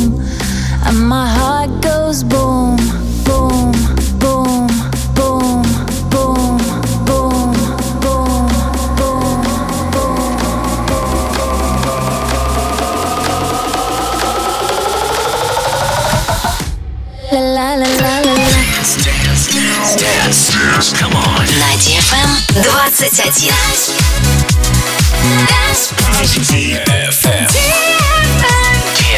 room, and my heart goes boom, boom, boom, boom, boom, boom, boom, boom, boom. La la la la la la. Dance. Come on. На DFM 21. FM. TFM. Dance Radio.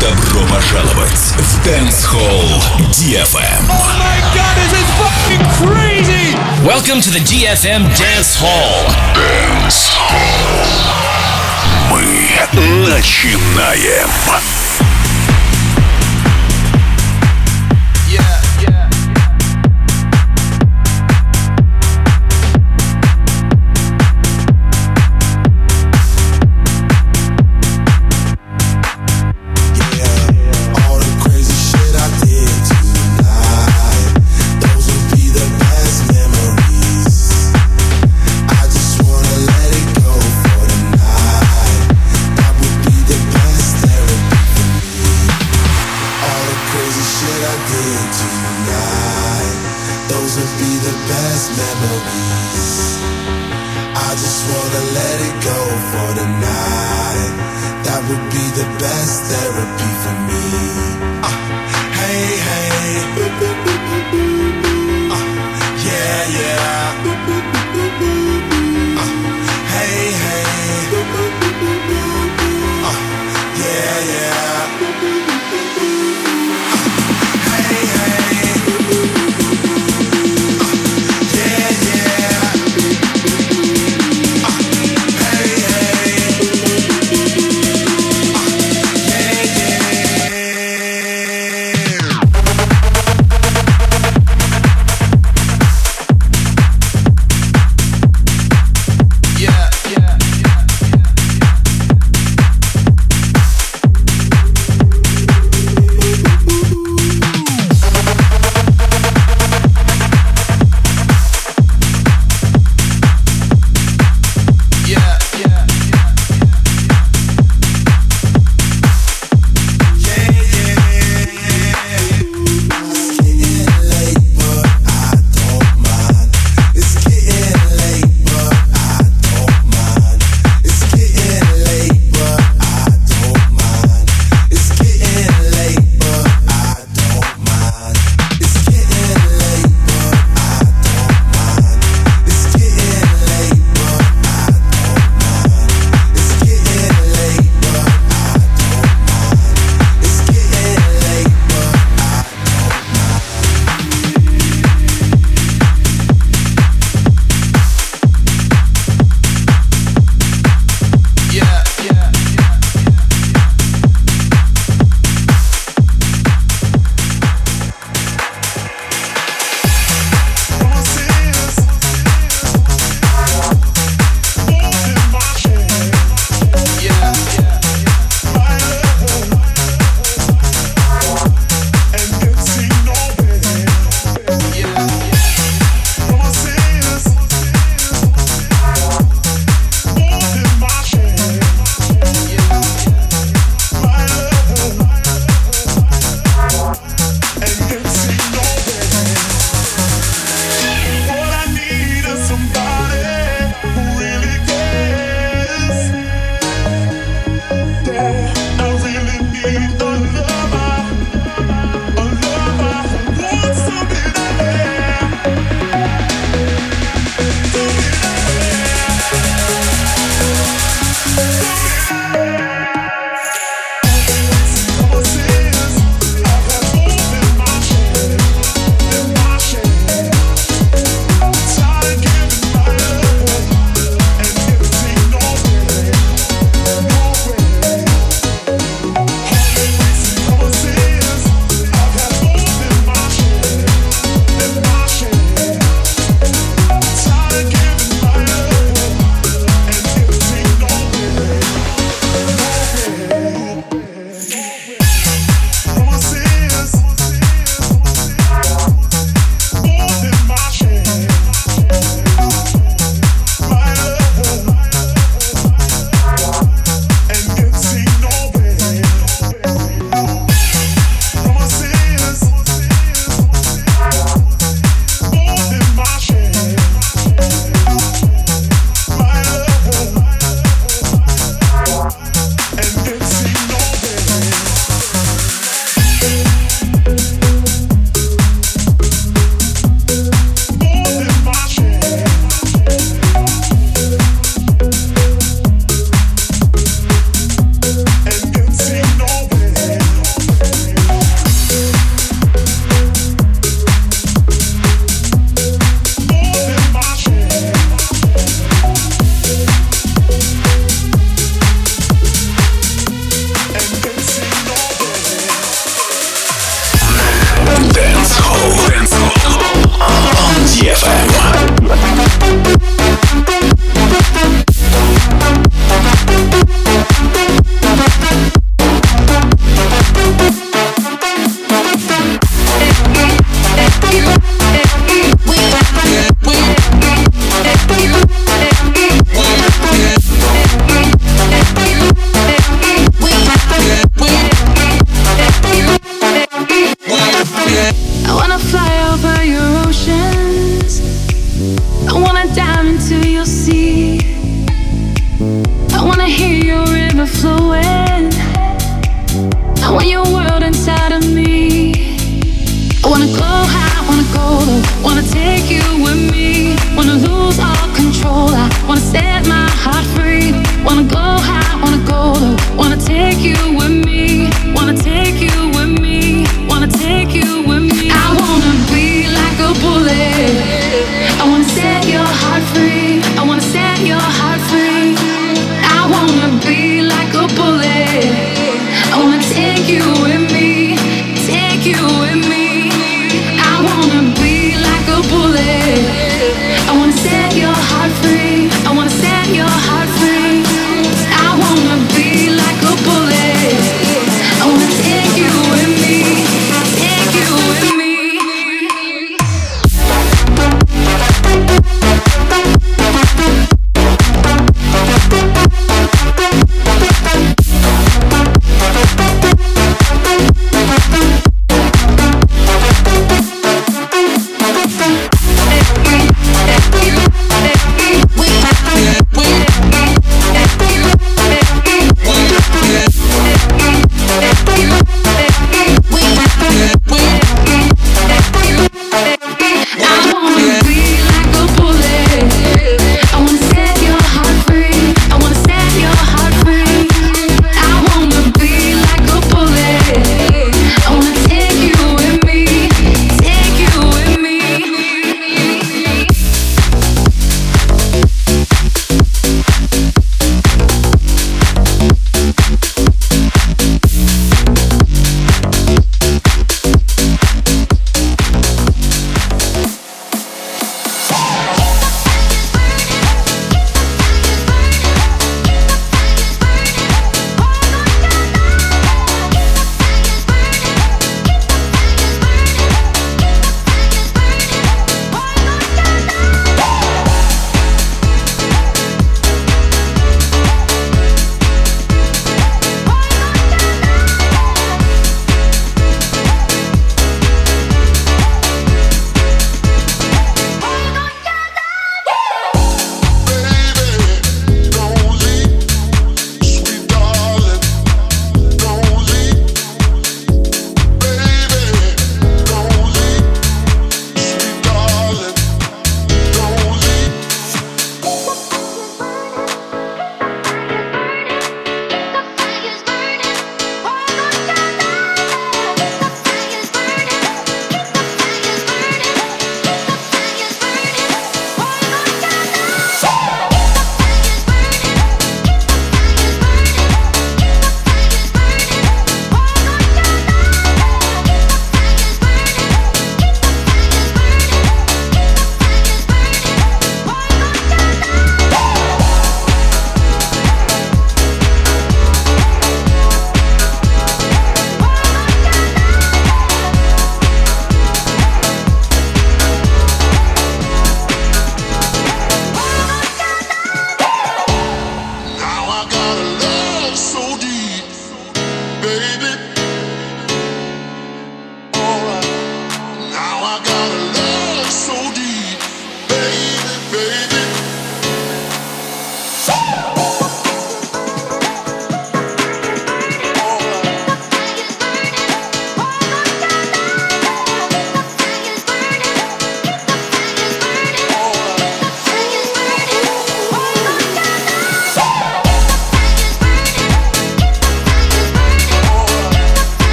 Добро пожаловать в Dance Hall DFM. Welcome to the DFM Dance Hall. Мы начинаем. Therapy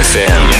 FM.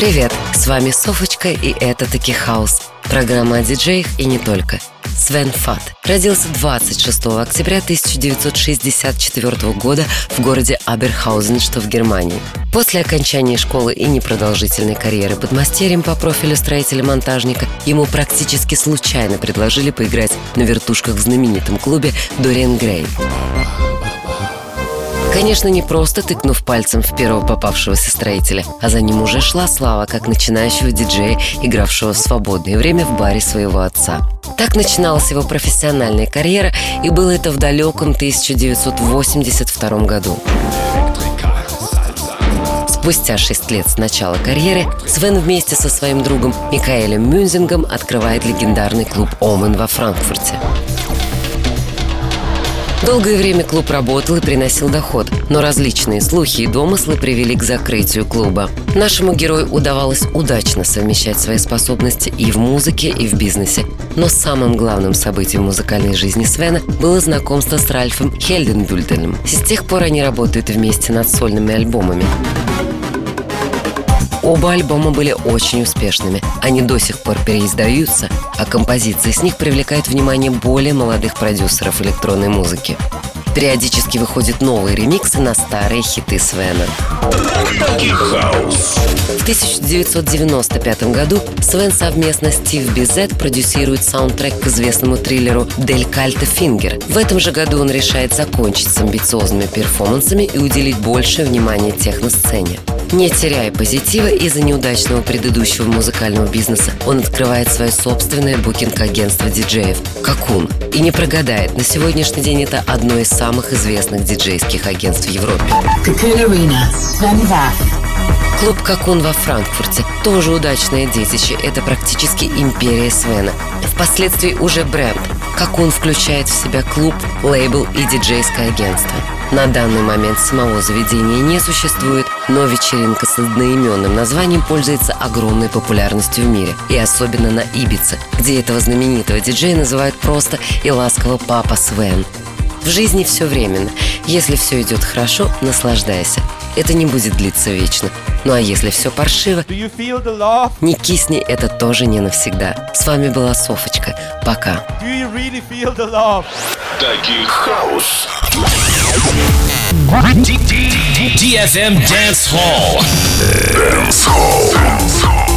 Привет, с вами Софочка и это таки Хаус. Программа о диджеях и не только. Свен Фат родился 26 октября 1964 года в городе Аберхаузен, что в Германии. После окончания школы и непродолжительной карьеры под мастерем по профилю строителя-монтажника ему практически случайно предложили поиграть на вертушках в знаменитом клубе Дориан Грей. Конечно, не просто тыкнув пальцем в первого попавшегося строителя, а за ним уже шла слава как начинающего диджея, игравшего в свободное время в баре своего отца. Так начиналась его профессиональная карьера, и было это в далеком 1982 году. Спустя шесть лет с начала карьеры Свен вместе со своим другом Микаэлем Мюнзингом открывает легендарный клуб «Омен» во Франкфурте. Долгое время клуб работал и приносил доход, но различные слухи и домыслы привели к закрытию клуба. Нашему герою удавалось удачно совмещать свои способности и в музыке, и в бизнесе. Но самым главным событием музыкальной жизни Свена было знакомство с Ральфом Хельденбюльденом. С тех пор они работают вместе над сольными альбомами. Оба альбома были очень успешными. Они до сих пор переиздаются, а композиции с них привлекают внимание более молодых продюсеров электронной музыки. Периодически выходят новые ремиксы на старые хиты Свена. В 1995 году Свен совместно с Стив Бизет продюсирует саундтрек к известному триллеру «Дель Кальте Фингер». В этом же году он решает закончить с амбициозными перформансами и уделить больше внимания техносцене. Не теряя позитива из-за неудачного предыдущего музыкального бизнеса, он открывает свое собственное букинг-агентство диджеев «Какун». И не прогадает, на сегодняшний день это одно из самых известных диджейских агентств в Европе. Клуб «Какун» во Франкфурте – тоже удачное детище. Это практически империя Свена. Впоследствии уже бренд. «Какун» включает в себя клуб, лейбл и диджейское агентство. На данный момент самого заведения не существует, но вечеринка с одноименным названием пользуется огромной популярностью в мире, и особенно на Ибице, где этого знаменитого диджея называют просто и ласково «Папа Свен». В жизни все временно. Если все идет хорошо, наслаждайся. Это не будет длиться вечно. Ну а если все паршиво, не кисни, это тоже не навсегда. С вами была Софочка. Пока. Таки хаус. DFM Dance Hall. Dance Hall. drop.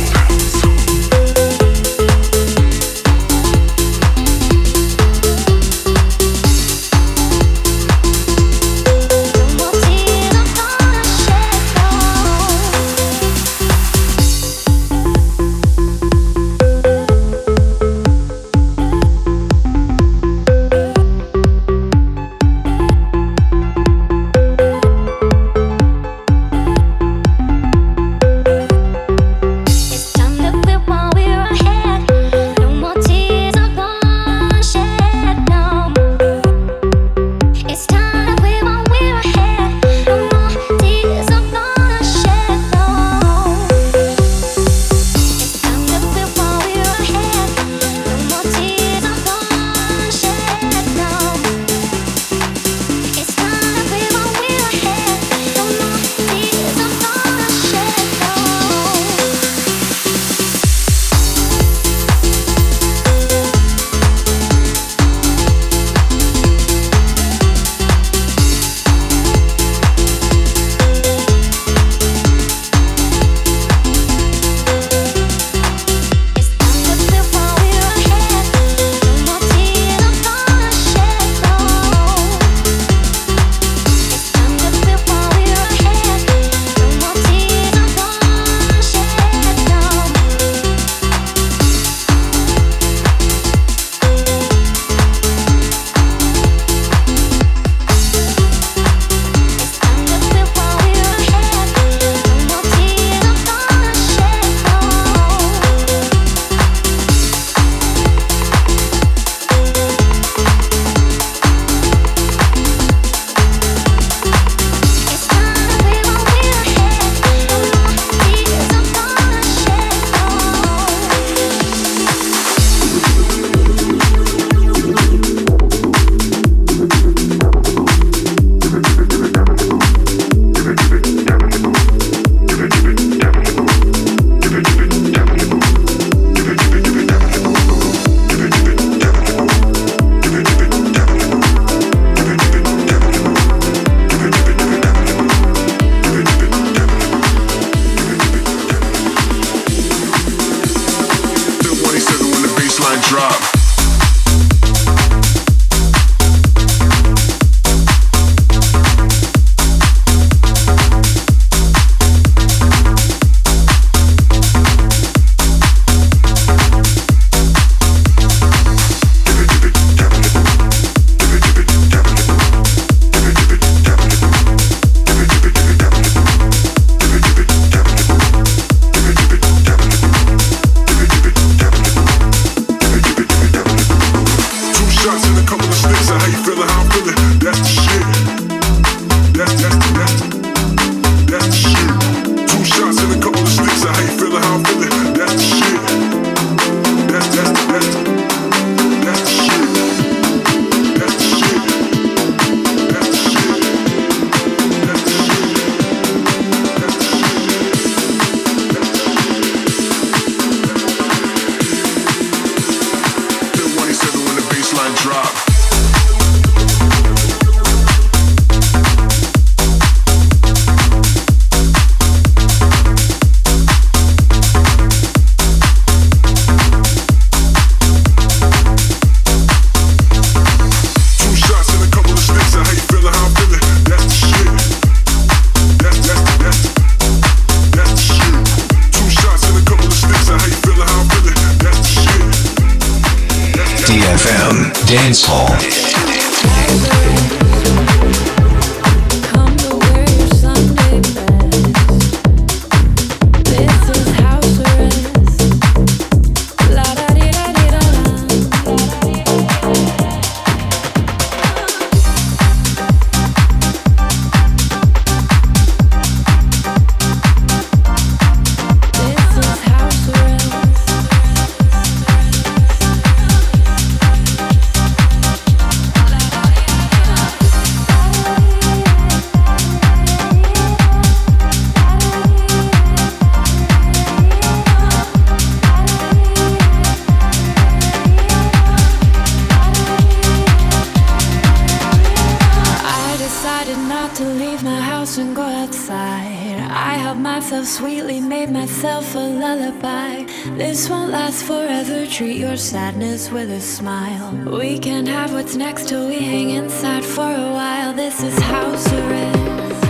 Sadness with a smile. We can't have what's next till we hang inside for a while. This is house arrest.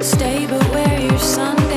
Stay but wear your Sunday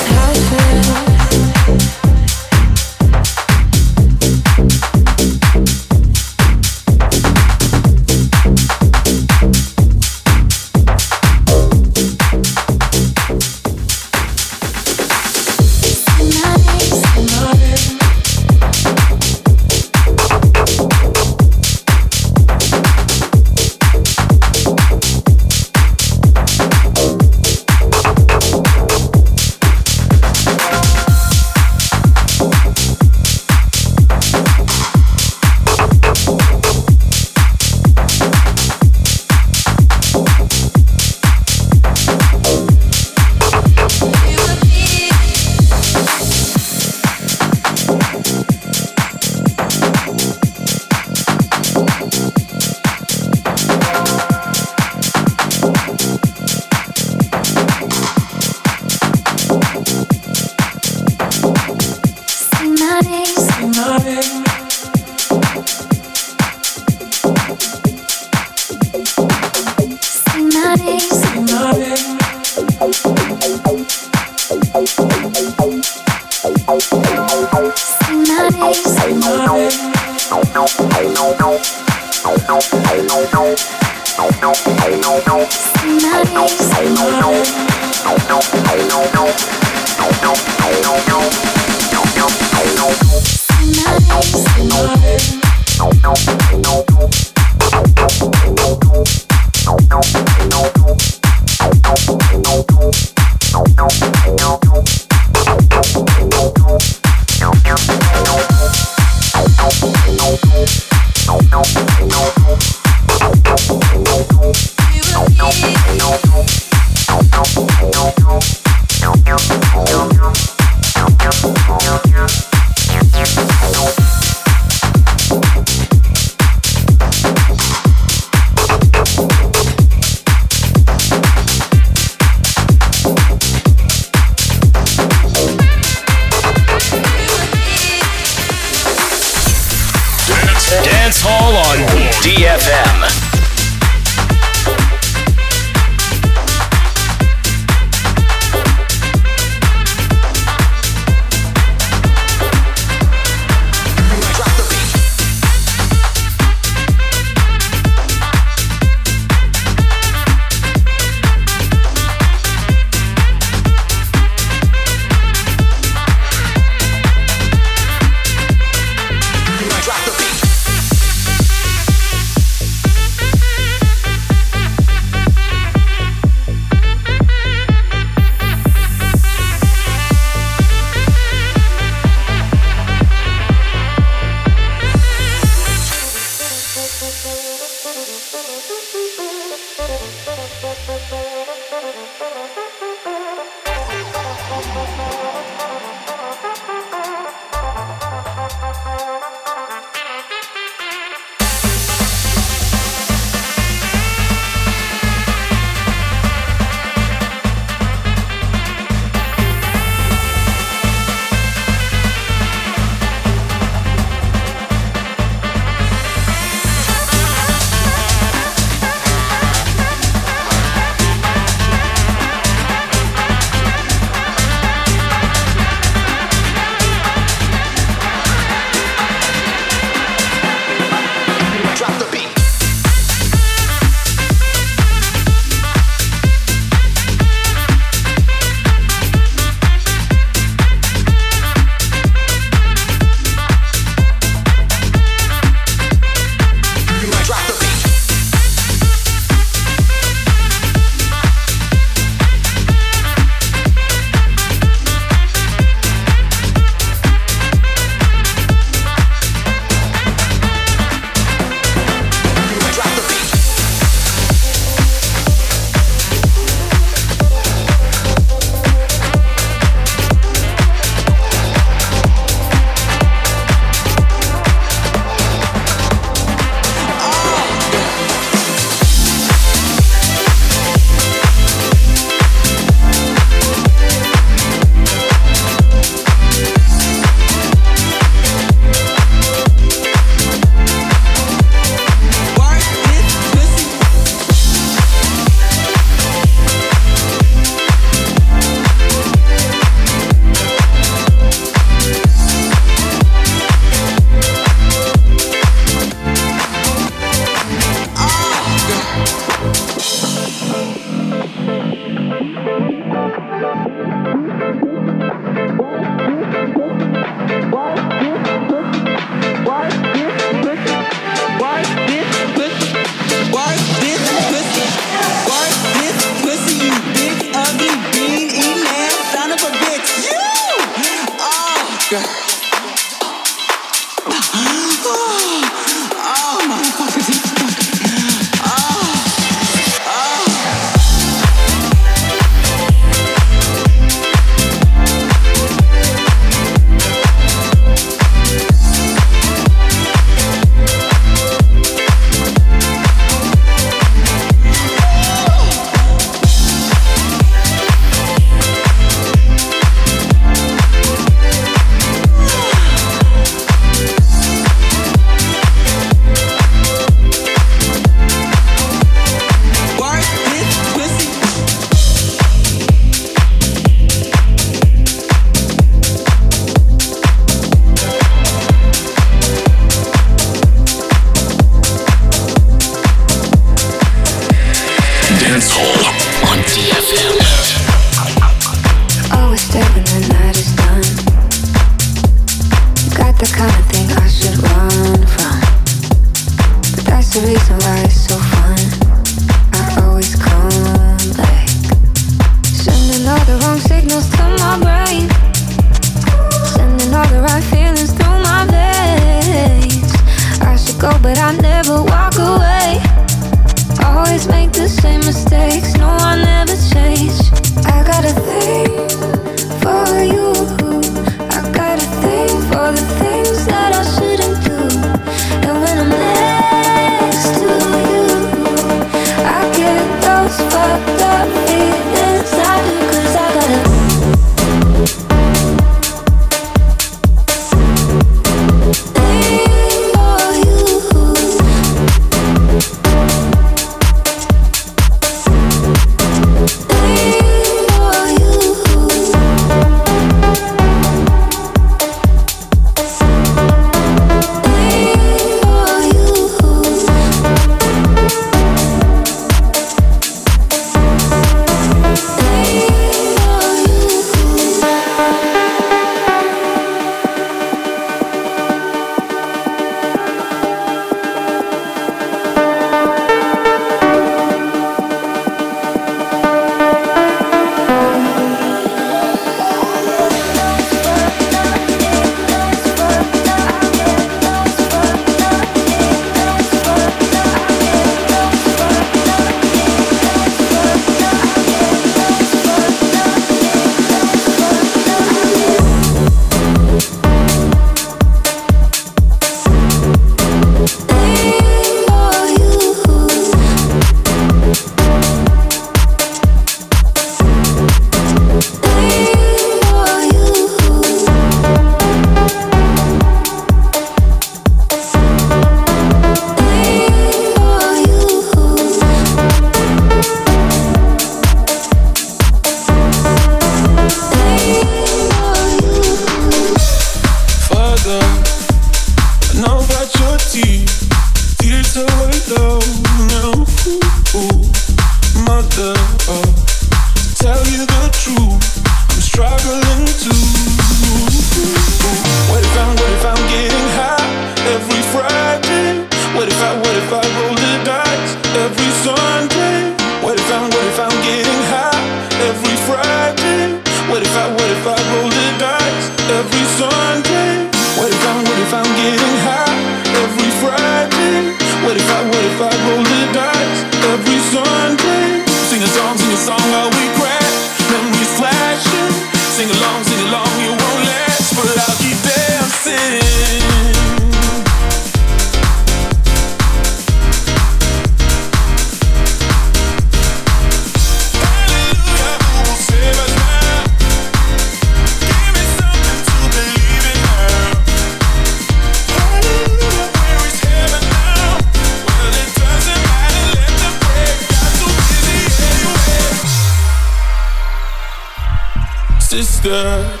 good.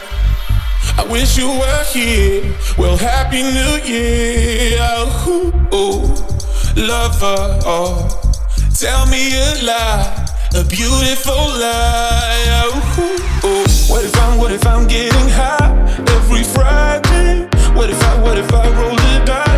I wish you were here. Well, happy new year. Ooh, ooh lover. Oh, tell me a lie, a beautiful lie. Ooh, ooh. What if I'm, what if I'm getting high every Friday? What if I, what if I roll the dice?